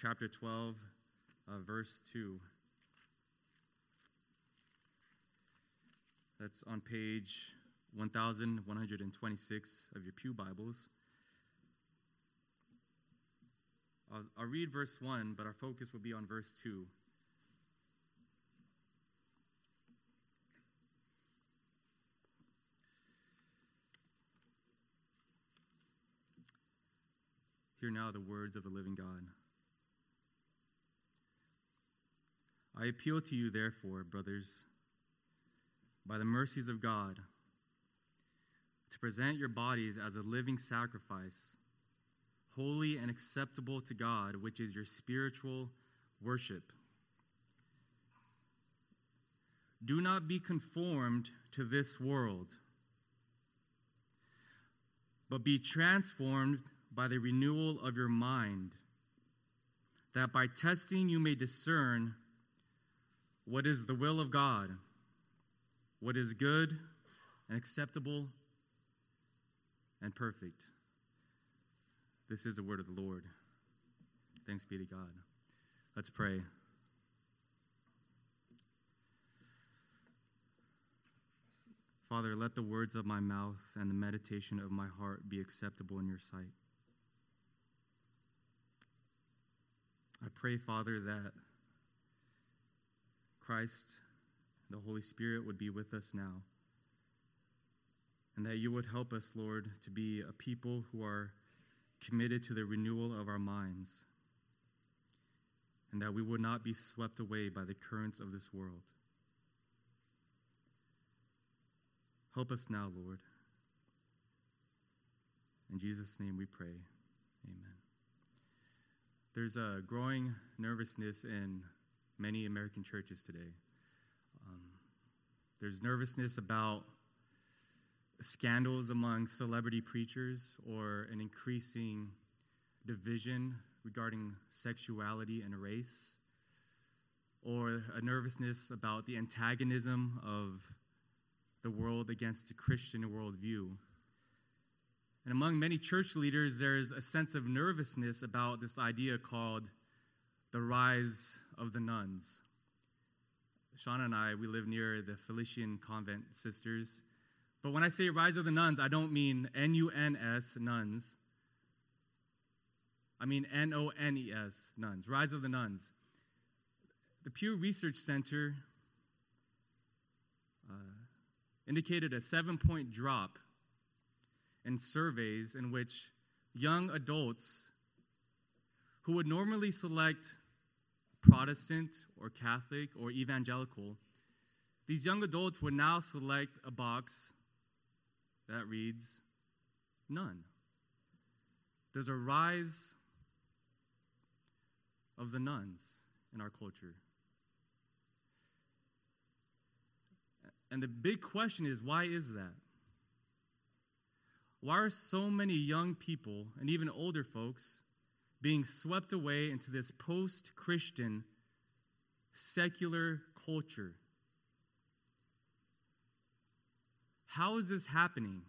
chapter 12, uh, verse 2. That's on page 1126 of your Pew Bibles. I'll, I'll read verse 1, but our focus will be on verse 2. Hear now the words of the living God. I appeal to you, therefore, brothers, by the mercies of God, to present your bodies as a living sacrifice, holy and acceptable to God, which is your spiritual worship. Do not be conformed to this world, but be transformed by the renewal of your mind, that by testing you may discern what is the will of God, what is good and acceptable and perfect. This is the word of the Lord. Thanks be to God. Let's pray. Father, let the words of my mouth and the meditation of my heart be acceptable in your sight. I pray, Father, that Christ, the Holy Spirit, would be with us now. And that you would help us, Lord, to be a people who are committed to the renewal of our minds. And that we would not be swept away by the currents of this world. Help us now, Lord. In Jesus' name we pray. Amen. There's a growing nervousness in many American churches today. Um, there's nervousness about scandals among celebrity preachers or an increasing division regarding sexuality and race, or a nervousness about the antagonism of the world against the Christian worldview. And among many church leaders, there's a sense of nervousness about this idea called the rise of the nuns. Shauna and I, we live near the Felician Convent Sisters. But when I say rise of the nuns, I don't mean N U N S, nuns. I mean N O N E S, nones. Rise of the nones. The Pew Research Center uh, indicated a seven point drop in surveys in which young adults who would normally select Protestant or Catholic or evangelical, these young adults would now select a box that reads none. There's a rise of the nones in our culture. And the big question is why is that? Why are so many young people and even older folks being swept away into this post Christian secular culture? How is this happening?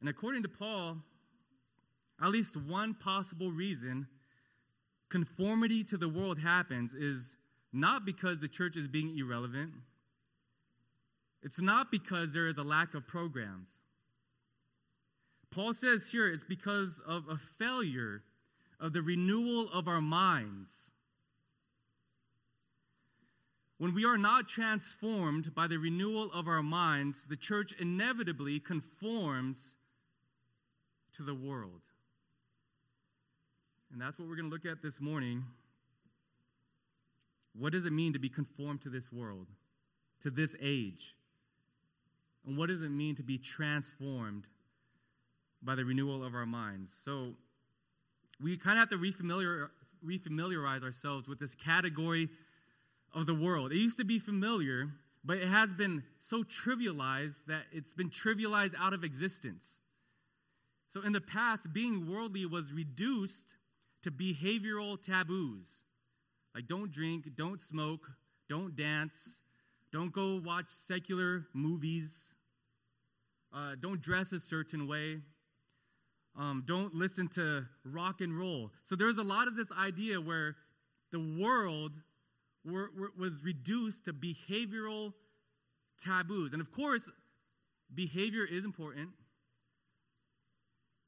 And according to Paul, at least one possible reason conformity to the world happens is not because the church is being irrelevant it's not because there is a lack of programs. Paul says here it's because of a failure of the renewal of our minds. When we are not transformed by the renewal of our minds, the church inevitably conforms to the world. And that's what we're going to look at this morning. What does it mean to be conformed to this world, to this age? And what does it mean to be transformed by the renewal of our minds? So we kind of have to refamiliar, refamiliarize ourselves with this category of the world. It used to be familiar, but it has been so trivialized that it's been trivialized out of existence. So in the past, being worldly was reduced to behavioral taboos. Like don't drink, don't smoke, don't dance, don't go watch secular movies, uh, don't dress a certain way. Um, don't listen to rock and roll. So there's a lot of this idea where the world were, were, was reduced to behavioral taboos. And of course, behavior is important.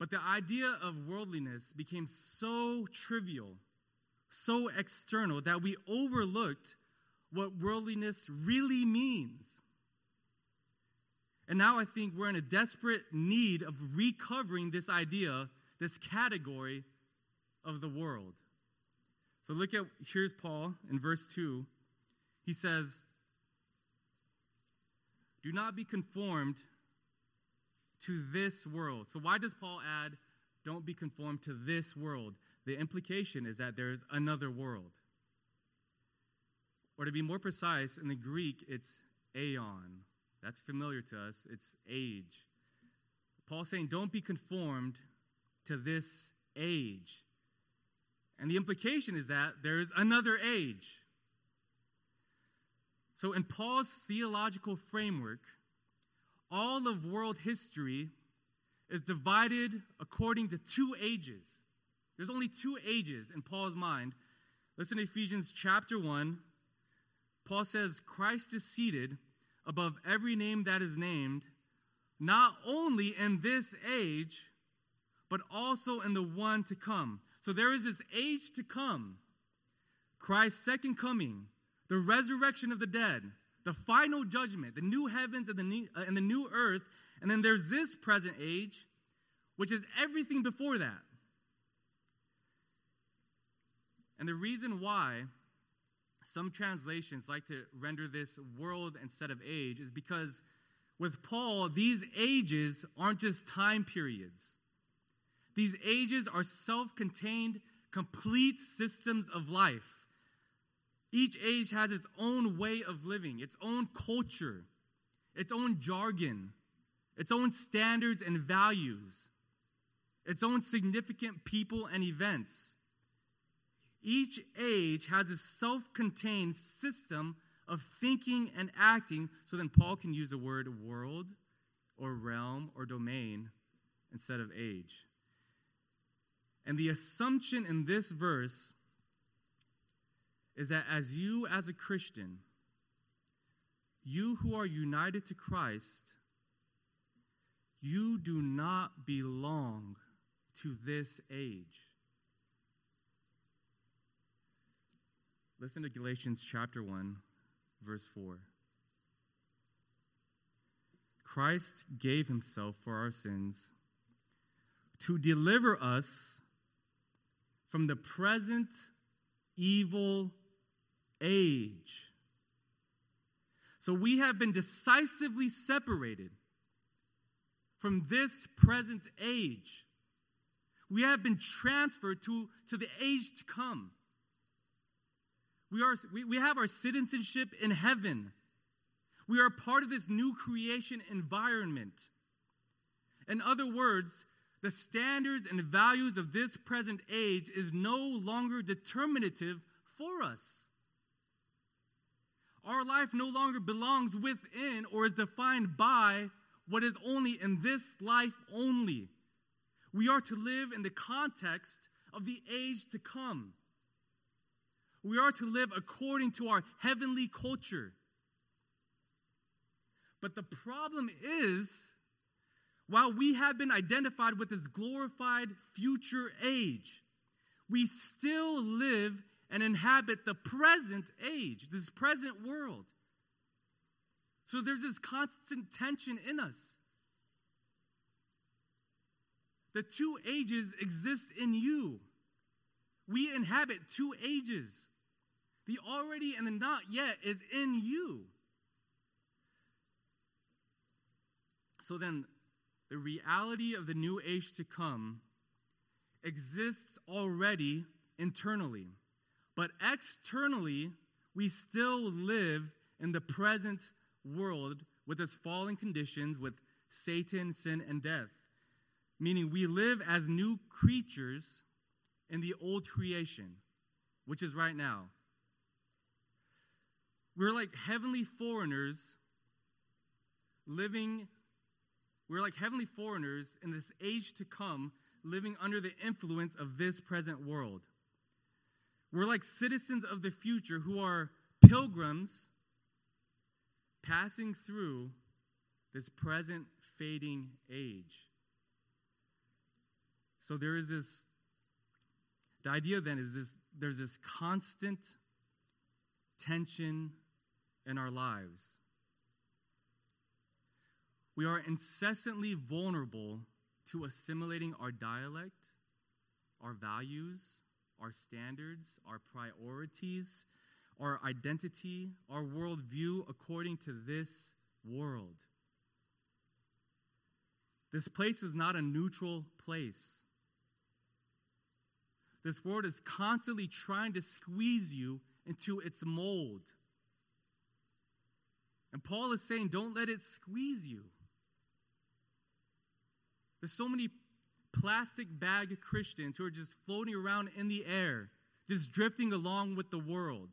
But the idea of worldliness became so trivial, so external, that we overlooked what worldliness really means. And now I think we're in a desperate need of recovering this idea, this category of the world. So look at, here's Paul in verse 2. He says, Do not be conformed to this world. So why does Paul add, Don't be conformed to this world? The implication is that there's another world. Or to be more precise, in the Greek, it's aeon. That's familiar to us. It's age. Paul's saying, don't be conformed to this age. And the implication is that there's another age. So, in Paul's theological framework, all of world history is divided according to two ages. There's only two ages in Paul's mind. Listen to Ephesians chapter 1. Paul says, Christ is seated above every name that is named, not only in this age, but also in the one to come. So there is this age to come Christ's second coming, the resurrection of the dead, the final judgment, the new heavens and the new, uh, and the new earth. And then there's this present age, which is everything before that. And the reason why some translations like to render this world instead of age is because with Paul, these ages aren't just time periods. These ages are self contained, complete systems of life. Each age has its own way of living, its own culture, its own jargon, its own standards and values, its own significant people and events. Each age has a self contained system of thinking and acting, so then Paul can use the word world or realm or domain instead of age. And the assumption in this verse is that as you, as a Christian, you who are united to Christ, you do not belong to this age. Listen to Galatians chapter 1, verse 4. Christ gave himself for our sins to deliver us from the present evil age. So we have been decisively separated from this present age. We have been transferred to, to the age to come. We, are, we, we have our citizenship in heaven. We are part of this new creation environment. In other words, the standards and values of this present age is no longer determinative for us. Our life no longer belongs within or is defined by what is only in this life only. We are to live in the context of the age to come. We are to live according to our heavenly culture. But the problem is, while we have been identified with this glorified future age, we still live and inhabit the present age, this present world. So there's this constant tension in us. The two ages exist in you. We inhabit two ages. The already and the not yet is in you. So then, the reality of the new age to come exists already internally. But externally, we still live in the present world with its fallen conditions, with Satan, sin, and death. Meaning, we live as new creatures in the old creation, which is right now. We're like heavenly foreigners living, we're like heavenly foreigners in this age to come, living under the influence of this present world. We're like citizens of the future who are pilgrims passing through this present fading age. So there is this, the idea then is this there's this constant tension in our lives. We are incessantly vulnerable to assimilating our dialect, our values, our standards, our priorities, our identity, our worldview according to this world. This place is not a neutral place. This world is constantly trying to squeeze you into its mold. And Paul is saying, don't let it squeeze you. There's so many plastic bag Christians who are just floating around in the air, just drifting along with the world.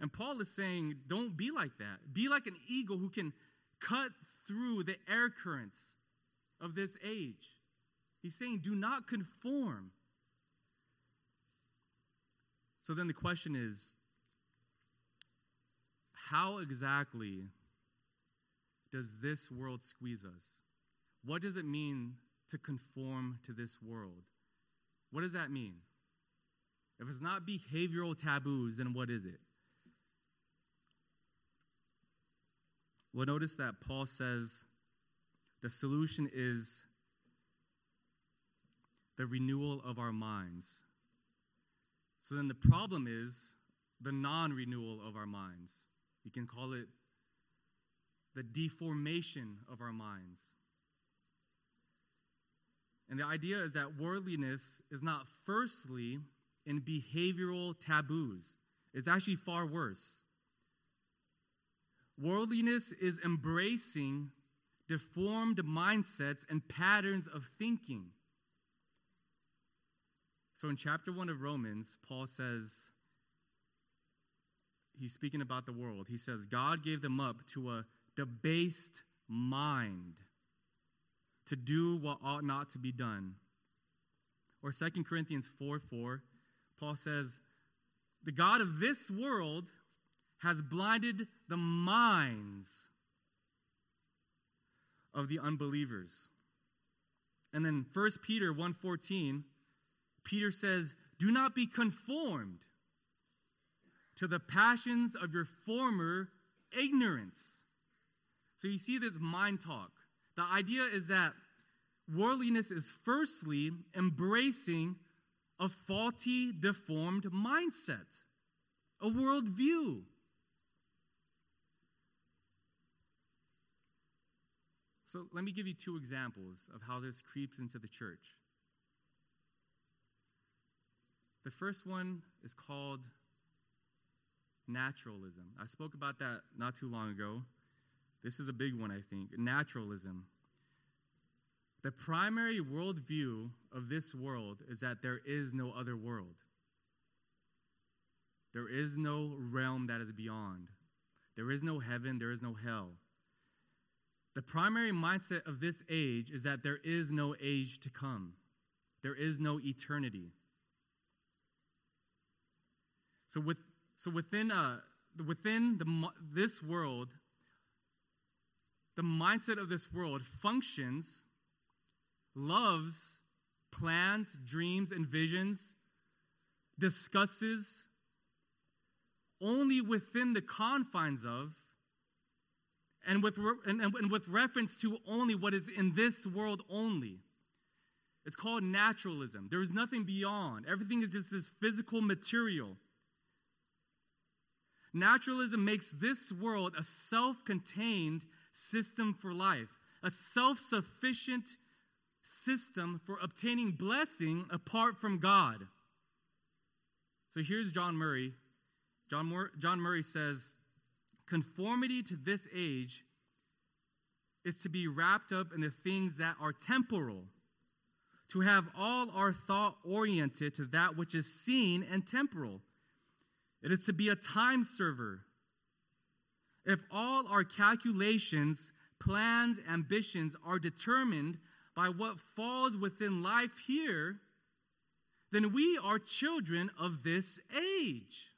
And Paul is saying, don't be like that. Be like an eagle who can cut through the air currents of this age. He's saying, do not conform. So then the question is how exactly does this world squeeze us? What does it mean to conform to this world? What does that mean? If it's not behavioral taboos, then what is it? Well, notice that Paul says the solution is the renewal of our minds. So then the problem is the non renewal of our minds. You can call it the deformation of our minds. And the idea is that worldliness is not firstly in behavioral taboos, it's actually far worse. Worldliness is embracing deformed mindsets and patterns of thinking. So in chapter 1 of Romans, Paul says, he's speaking about the world. He says, God gave them up to a debased mind to do what ought not to be done. Or 2 Corinthians 4 4, Paul says, The God of this world has blinded the minds of the unbelievers. And then 1 Peter 1:14 Peter says, "Do not be conformed to the passions of your former ignorance." So you see this mind talk. The idea is that worldliness is firstly embracing a faulty, deformed mindset, a worldview. So let me give you two examples of how this creeps into the church. The first one is called naturalism. I spoke about that not too long ago. This is a big one, I think. Naturalism. The primary worldview of this world is that there is no other world. There is no realm that is beyond. There is no heaven, there is no hell. The primary mindset of this age is that there is no age to come, there is no eternity. So, with, so within, uh, within the, this world, the mindset of this world functions, loves, plans, dreams, and visions, discusses only within the confines of and with, re- and, and with reference to only what is in this world only. It's called naturalism. There is nothing beyond. Everything is just this physical material. Naturalism makes this world a self contained system for life, a self sufficient system for obtaining blessing apart from God. So here's John Murray. John, John Murray says, Conformity to this age is to be wrapped up in the things that are temporal, to have all our thought oriented to that which is seen and temporal. It is to be a time server. If all our calculations plans, ambitions are determined by what falls within life here, then we are children of this age.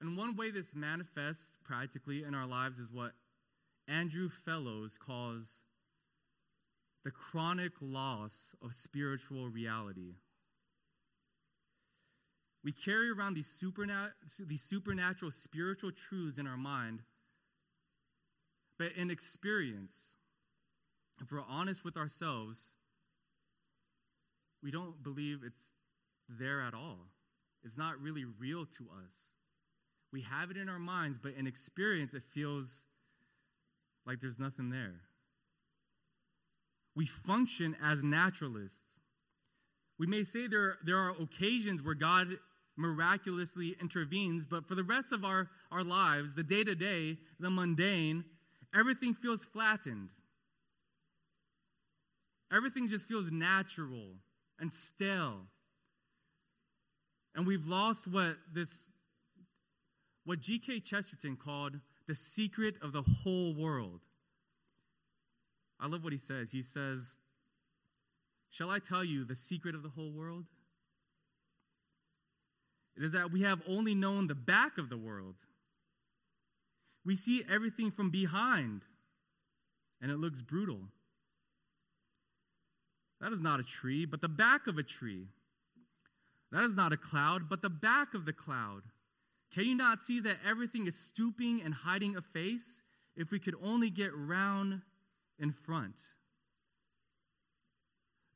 And one way this manifests practically in our lives is what Andrew Fellows calls the chronic loss of spiritual reality. We carry around these, these supernatural spiritual truths in our mind, but in experience, if we're honest with ourselves, we don't believe it's there at all. It's not really real to us. We have it in our minds, but in experience, it feels like there's nothing there. We function as naturalists. We may say there, there are occasions where God miraculously intervenes, but for the rest of our, our lives, the day to day, the mundane, everything feels flattened. Everything just feels natural and stale. And we've lost what this what G.K. Chesterton called the secret of the whole world. I love what he says. He says, Shall I tell you the secret of the whole world? It is that we have only known the back of the world. We see everything from behind, and it looks brutal. That is not a tree, but the back of a tree. That is not a cloud, but the back of the cloud. Can you not see that everything is stooping and hiding a face if we could only get round in front?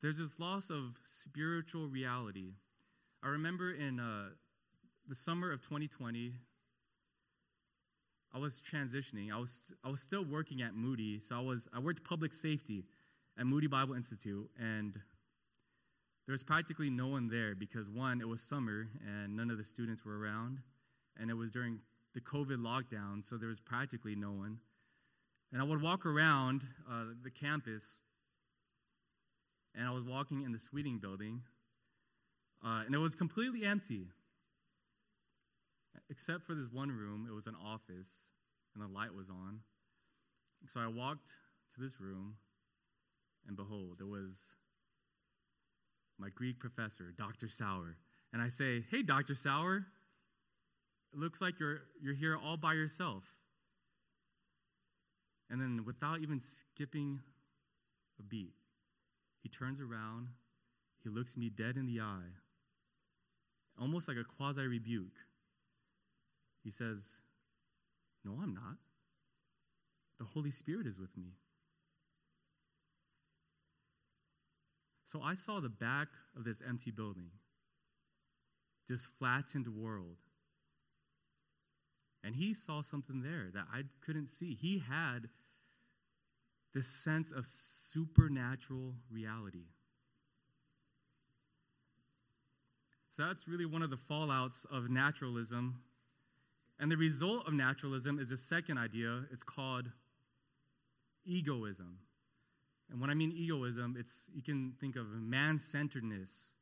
There's this loss of spiritual reality. I remember in uh, the summer of 2020, I was transitioning. I was, I was still working at Moody, so I, was, I worked public safety at Moody Bible Institute, and there was practically no one there because, one, it was summer and none of the students were around, and it was during the COVID lockdown, so there was practically no one. And I would walk around uh, the campus, and I was walking in the Sweeting building, uh, and it was completely empty except for this one room. It was an office, and the light was on. So I walked to this room, and behold, it was my Greek professor, Dr. Sauer. And I say, Hey, Dr. Sauer, it looks like you're, you're here all by yourself. And then, without even skipping a beat, he turns around, he looks me dead in the eye, almost like a quasi rebuke. He says, No, I'm not. The Holy Spirit is with me. So I saw the back of this empty building, this flattened world. And he saw something there that I couldn't see. He had this sense of supernatural reality. So that's really one of the fallouts of naturalism and the result of naturalism is a second idea. It's called egoism. And when I mean egoism, it's you can think of man-centeredness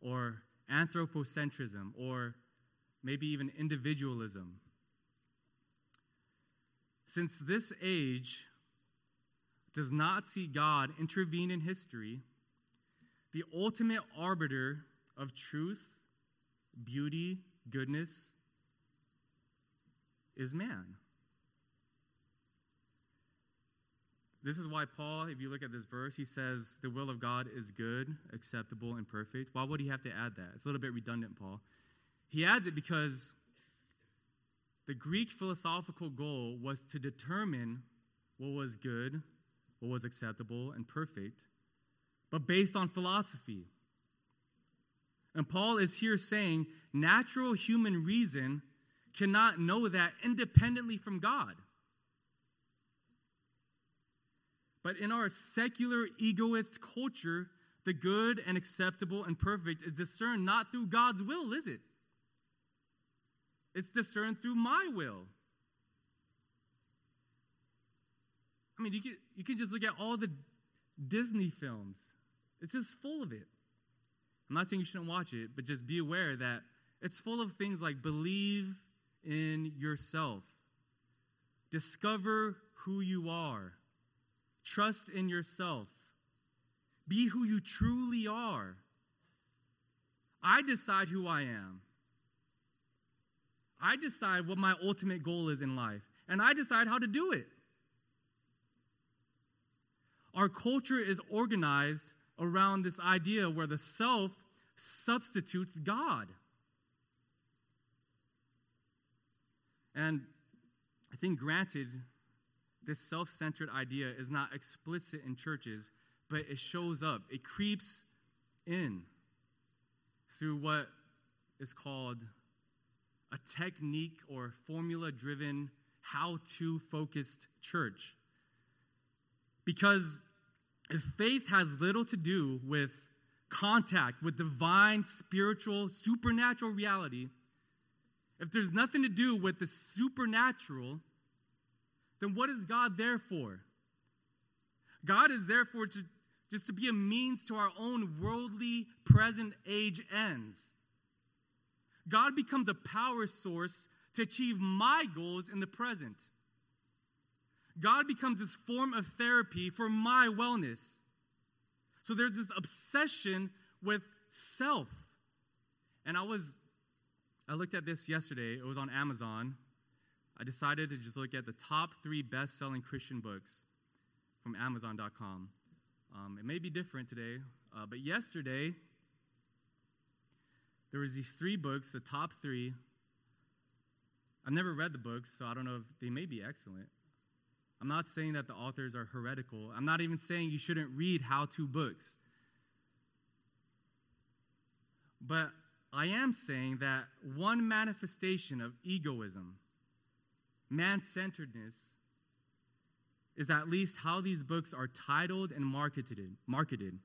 or anthropocentrism or maybe even individualism. Since this age does not see God intervene in history, the ultimate arbiter of truth, beauty, goodness, is man. This is why Paul, if you look at this verse, he says the will of God is good, acceptable, and perfect. Why would he have to add that? It's a little bit redundant, Paul. He adds it because the Greek philosophical goal was to determine what was good, what was acceptable, and perfect, but based on philosophy. And Paul is here saying natural human reason cannot know that independently from God. But in our secular egoist culture, the good and acceptable and perfect is discerned not through God's will, is it? It's discerned through my will. I mean, you can, you can just look at all the Disney films, it's just full of it. I'm not saying you shouldn't watch it, but just be aware that it's full of things like believe in yourself. discover who you are, trust in yourself, be who you truly are. I decide who I am. I decide what my ultimate goal is in life, and I decide how to do it. Our culture is organized around this idea where the self substitutes God. And I think, granted, this self centered idea is not explicit in churches, but it shows up, it creeps in through what is called a technique or formula driven, how to focused church. Because if faith has little to do with contact with divine, spiritual, supernatural reality, if there's nothing to do with the supernatural, then what is God there for? God is there for to, just to be a means to our own worldly present age ends. God becomes a power source to achieve my goals in the present. God becomes this form of therapy for my wellness. So there's this obsession with self. And I was, I looked at this yesterday. It was on Amazon. I decided to just look at the top three best selling Christian books from Amazon.com. Um, it may be different today, uh, but yesterday, there was these three books, the top three. I've never read the books, so I don't know if they may be excellent. I'm not saying that the authors are heretical. I'm not even saying you shouldn't read how to books. But I am saying that one manifestation of egoism, man centeredness, is at least how these books are titled and marketed. marketed.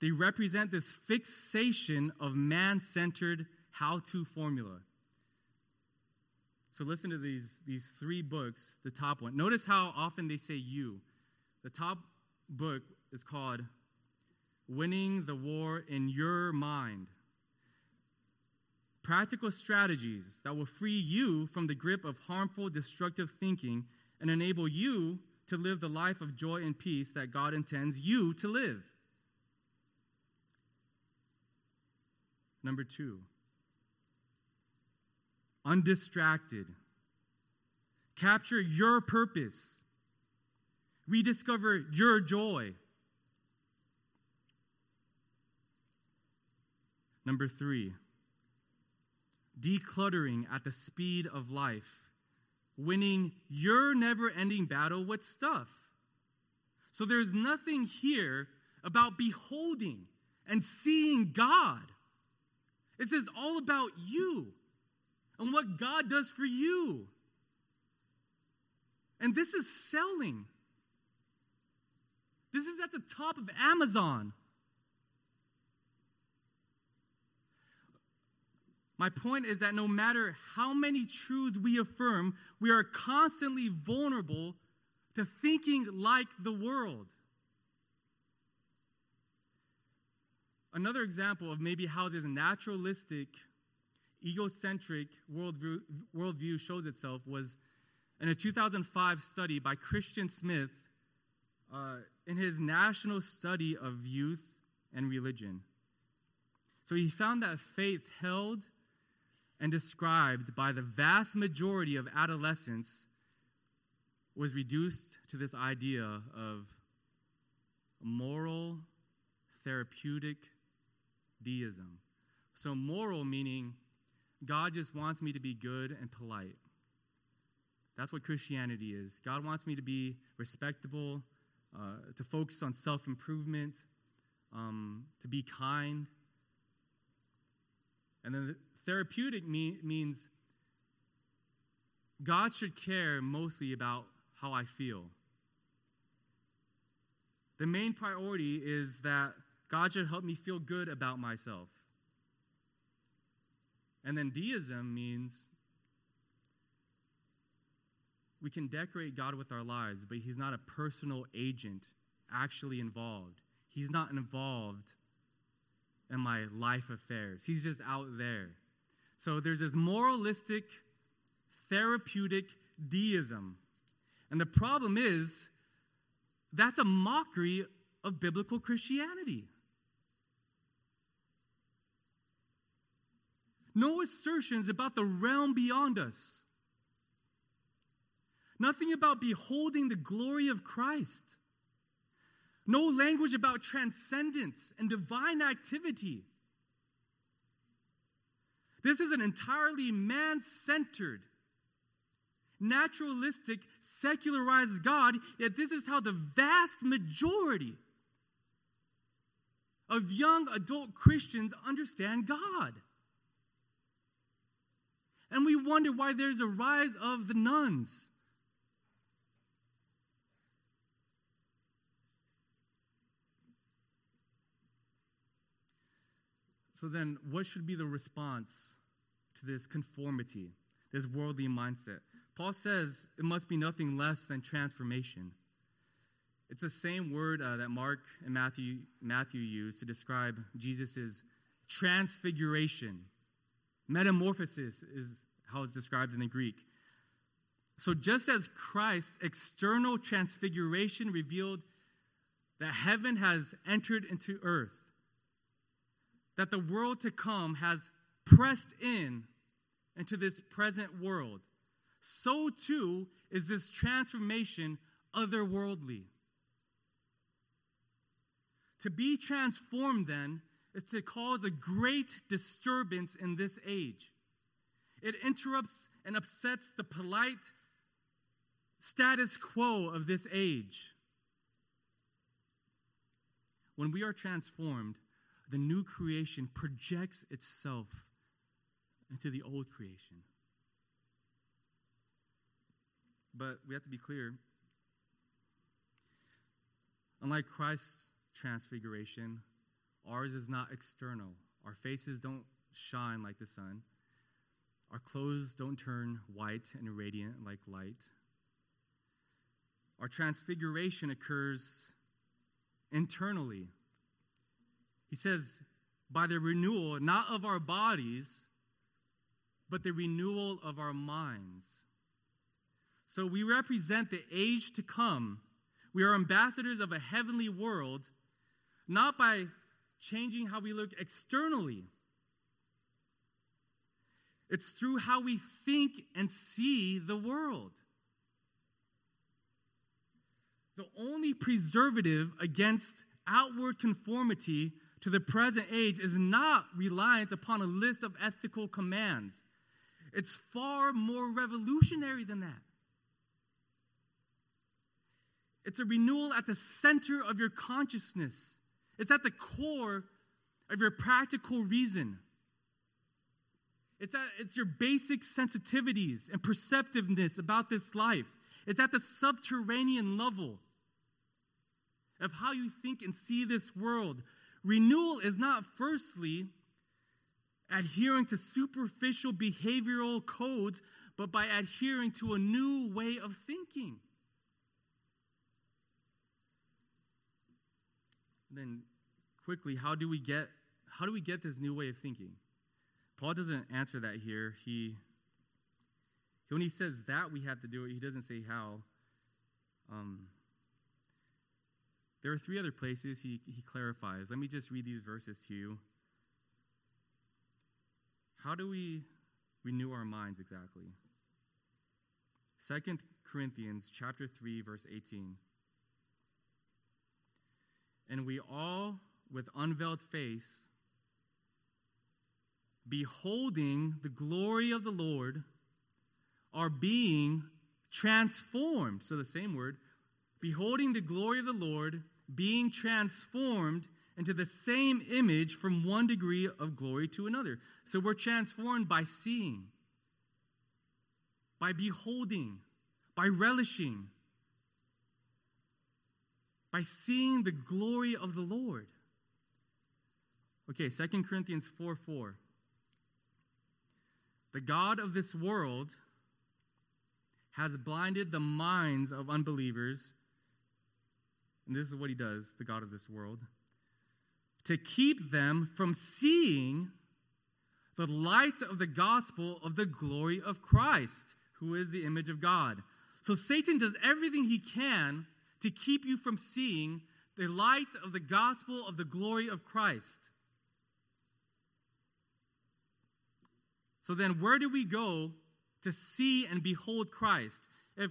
They represent this fixation of man centered how to formula. So listen to these, these three books, the top one. Notice how often they say you. The top book is called Winning the War in Your Mind. Practical strategies that will free you from the grip of harmful, destructive thinking and enable you to live the life of joy and peace that God intends you to live. Number two, undistracted. Capture your purpose. Rediscover your joy. Number three, decluttering at the speed of life, winning your never ending battle with stuff. So there's nothing here about beholding and seeing God. It says all about you and what God does for you. And this is selling. This is at the top of Amazon. My point is that no matter how many truths we affirm, we are constantly vulnerable to thinking like the world. Another example of maybe how this naturalistic egocentric worldview, worldview shows itself was in a 2005 study by Christian Smith uh, in his national study of youth and religion. So he found that faith held and described by the vast majority of adolescents was reduced to this idea of moral, therapeutic deism. So, moral meaning God just wants me to be good and polite. That's what Christianity is. God wants me to be respectable, uh, to focus on self improvement, um, to be kind. And then the therapeutic means God should care mostly about how I feel. The main priority is that God should help me feel good about myself. And then deism means we can decorate God with our lives, but He's not a personal agent actually involved. He's not involved in my life affairs, He's just out there. So there's this moralistic, therapeutic deism. And the problem is, that's a mockery of biblical Christianity. No assertions about the realm beyond us. Nothing about beholding the glory of Christ. No language about transcendence and divine activity. This is an entirely man centered, naturalistic, secularized God, yet this is how the vast majority of young adult Christians understand God. And we wonder why there's a rise of the nones. So then, what should be the response to this conformity, this worldly mindset? Paul says it must be nothing less than transformation. It's the same word uh, that Mark and Matthew, Matthew use to describe Jesus' transfiguration. Metamorphosis is how it's described in the Greek. So, just as Christ's external transfiguration revealed that heaven has entered into earth, that the world to come has pressed in into this present world, so too is this transformation otherworldly. To be transformed, then, is to cause a great disturbance in this age. It interrupts and upsets the polite status quo of this age. When we are transformed, the new creation projects itself into the old creation. But we have to be clear. Unlike Christ's transfiguration, ours is not external. Our faces don't shine like the sun. Our clothes don't turn white and radiant like light. Our transfiguration occurs internally. He says, by the renewal, not of our bodies, but the renewal of our minds. So we represent the age to come. We are ambassadors of a heavenly world, not by changing how we look externally. It's through how we think and see the world. The only preservative against outward conformity to the present age is not reliance upon a list of ethical commands. It's far more revolutionary than that. It's a renewal at the center of your consciousness, it's at the core of your practical reason. It's, at, it's your basic sensitivities and perceptiveness about this life. It's at the subterranean level of how you think and see this world. Renewal is not, firstly, adhering to superficial behavioral codes, but by adhering to a new way of thinking. Then, quickly, how do we get how do we get this new way of thinking? Paul doesn't answer that here. He when he says that we have to do it, he doesn't say how. Um, there are three other places he, he clarifies. Let me just read these verses to you. How do we renew our minds exactly? Second Corinthians chapter 3 verse 18. And we all with unveiled face beholding the glory of the Lord are being transformed. So the same word, beholding the glory of the Lord being transformed into the same image from one degree of glory to another. So we're transformed by seeing, by beholding, by relishing, by seeing the glory of the Lord. Okay, Second Corinthians 4 4. The God of this world has blinded the minds of unbelievers and this is what he does, the God of this world, to keep them from seeing the light of the gospel of the glory of Christ, who is the image of God. So Satan does everything he can to keep you from seeing the light of the gospel of the glory of Christ. So then, where do we go to see and behold Christ? If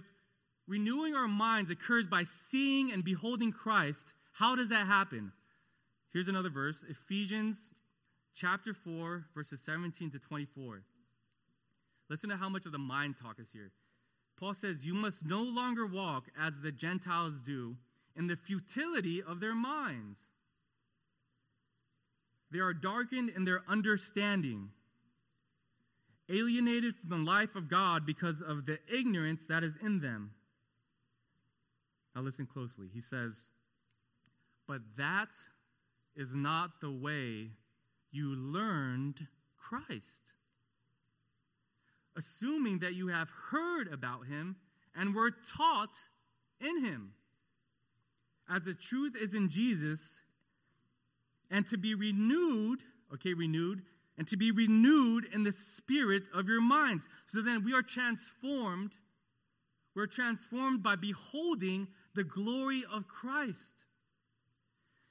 renewing our minds occurs by seeing and beholding Christ, how does that happen? Here's another verse Ephesians chapter 4, verses 17 to 24. Listen to how much of the mind talk is here. Paul says, You must no longer walk as the Gentiles do in the futility of their minds. They are darkened in their understanding, alienated from the life of God because of the ignorance that is in them. Now, listen closely. He says, But that is not the way you learned Christ. Assuming that you have heard about him and were taught in him as the truth is in Jesus, and to be renewed, okay, renewed, and to be renewed in the spirit of your minds. So then we are transformed. We're transformed by beholding the glory of Christ.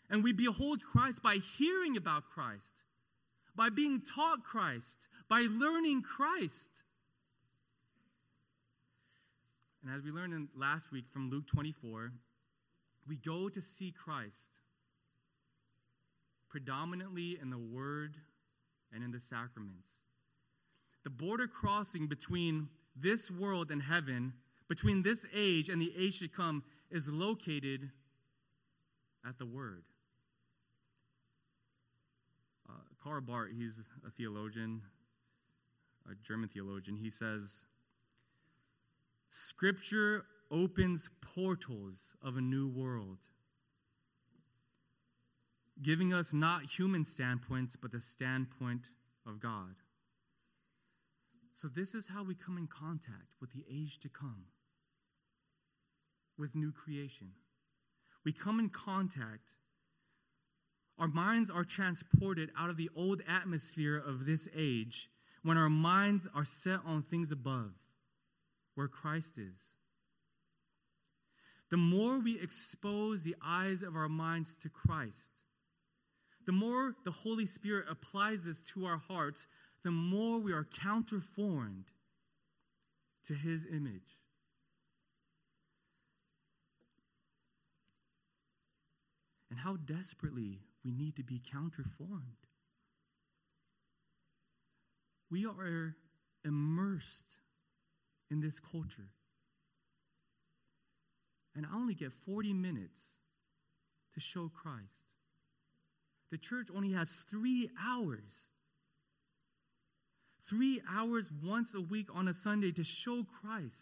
And we behold Christ by hearing about Christ, by being taught Christ, by learning Christ. And as we learned in last week from Luke 24, we go to see Christ predominantly in the Word and in the sacraments. The border crossing between this world and heaven, between this age and the age to come, is located at the Word. Uh, Karl Barth, he's a theologian, a German theologian, he says, Scripture opens portals of a new world, giving us not human standpoints, but the standpoint of God. So, this is how we come in contact with the age to come, with new creation. We come in contact, our minds are transported out of the old atmosphere of this age when our minds are set on things above, where Christ is the more we expose the eyes of our minds to Christ, the more the Holy Spirit applies this to our hearts, the more we are counterformed to His image. And how desperately we need to be counterformed. We are immersed in this culture and I only get 40 minutes to show Christ. The church only has three hours. Three hours once a week on a Sunday to show Christ,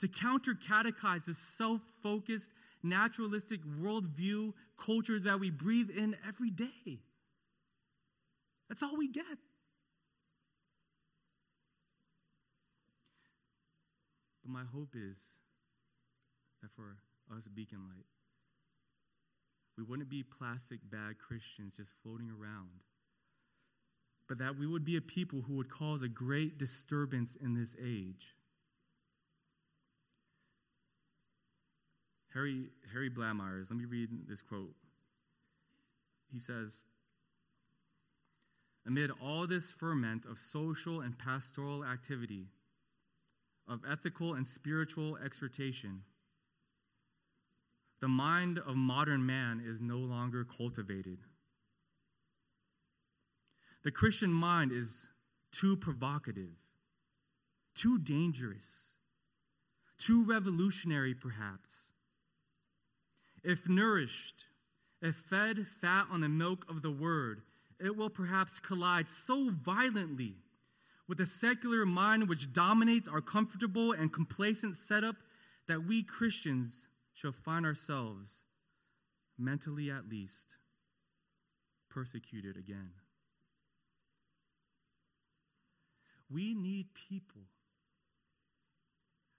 to counter catechize this self focused, naturalistic worldview culture that we breathe in every day. That's all we get. But my hope is that for us, Beacon Light, we wouldn't be plastic bag Christians just floating around, but that we would be a people who would cause a great disturbance in this age. Harry, Harry Blamires, let me read this quote. He says, Amid all this ferment of social and pastoral activity, of ethical and spiritual exhortation, the mind of modern man is no longer cultivated. The Christian mind is too provocative, too dangerous, too revolutionary, perhaps. If nourished, if fed fat on the milk of the word, it will perhaps collide so violently with the secular mind which dominates our comfortable and complacent setup that we Christians shall find ourselves, mentally at least, persecuted again. We need people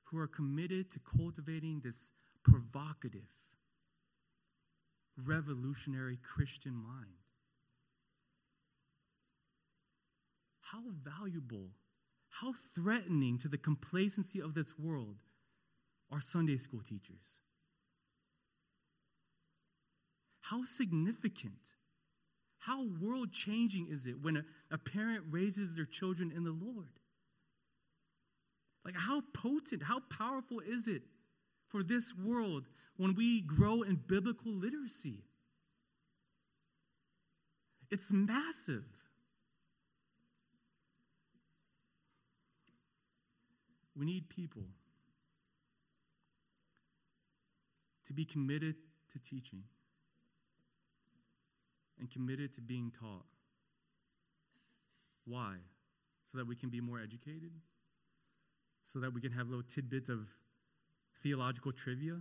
who are committed to cultivating this provocative, revolutionary Christian mind. How valuable, how threatening to the complacency of this world our Sunday school teachers. How significant, how world changing is it when a, a parent raises their children in the Lord? Like, how potent, how powerful is it for this world when we grow in biblical literacy? It's massive. We need people to be committed to teaching and committed to being taught. Why? So that we can be more educated? So that we can have little tidbits of theological trivia?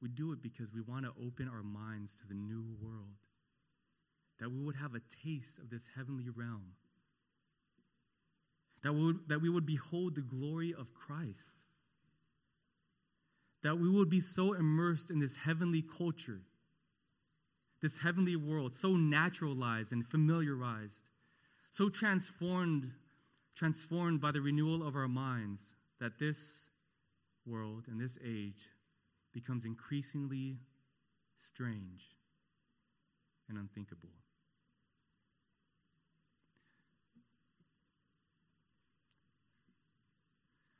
We do it because we want to open our minds to the new world, that we would have a taste of this heavenly realm, that we would, that we would behold the glory of Christ, that we would be so immersed in this heavenly culture, this heavenly world, so naturalized and familiarized, so transformed, transformed by the renewal of our minds, that this world and this age becomes increasingly strange and unthinkable.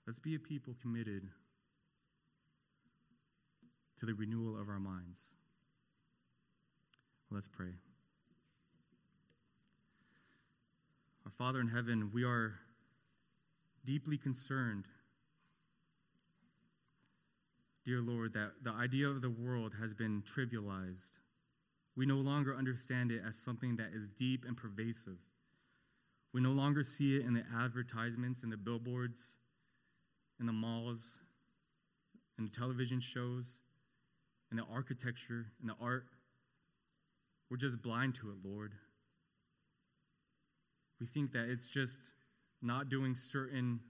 Let's be a people committed to the renewal of our minds. Let's pray. Our Father in heaven, we are deeply concerned dear Lord, that the idea of the world has been trivialized. We no longer understand it as something that is deep and pervasive. We no longer see it in the advertisements, in the billboards, in the malls, in the television shows, in the architecture, in the art. We're just blind to it, Lord. We think that it's just not doing certain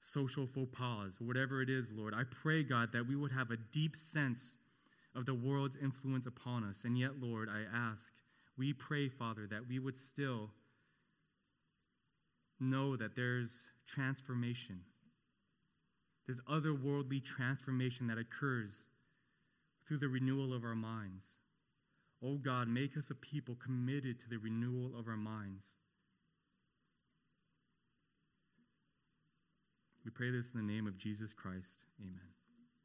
social faux pas, whatever it is, Lord. I pray, God, that we would have a deep sense of the world's influence upon us. And yet, Lord, I ask, we pray, Father, that we would still know that there's transformation. There's otherworldly transformation that occurs through the renewal of our minds. Oh God, make us a people committed to the renewal of our minds. We pray this in the name of Jesus Christ. Amen.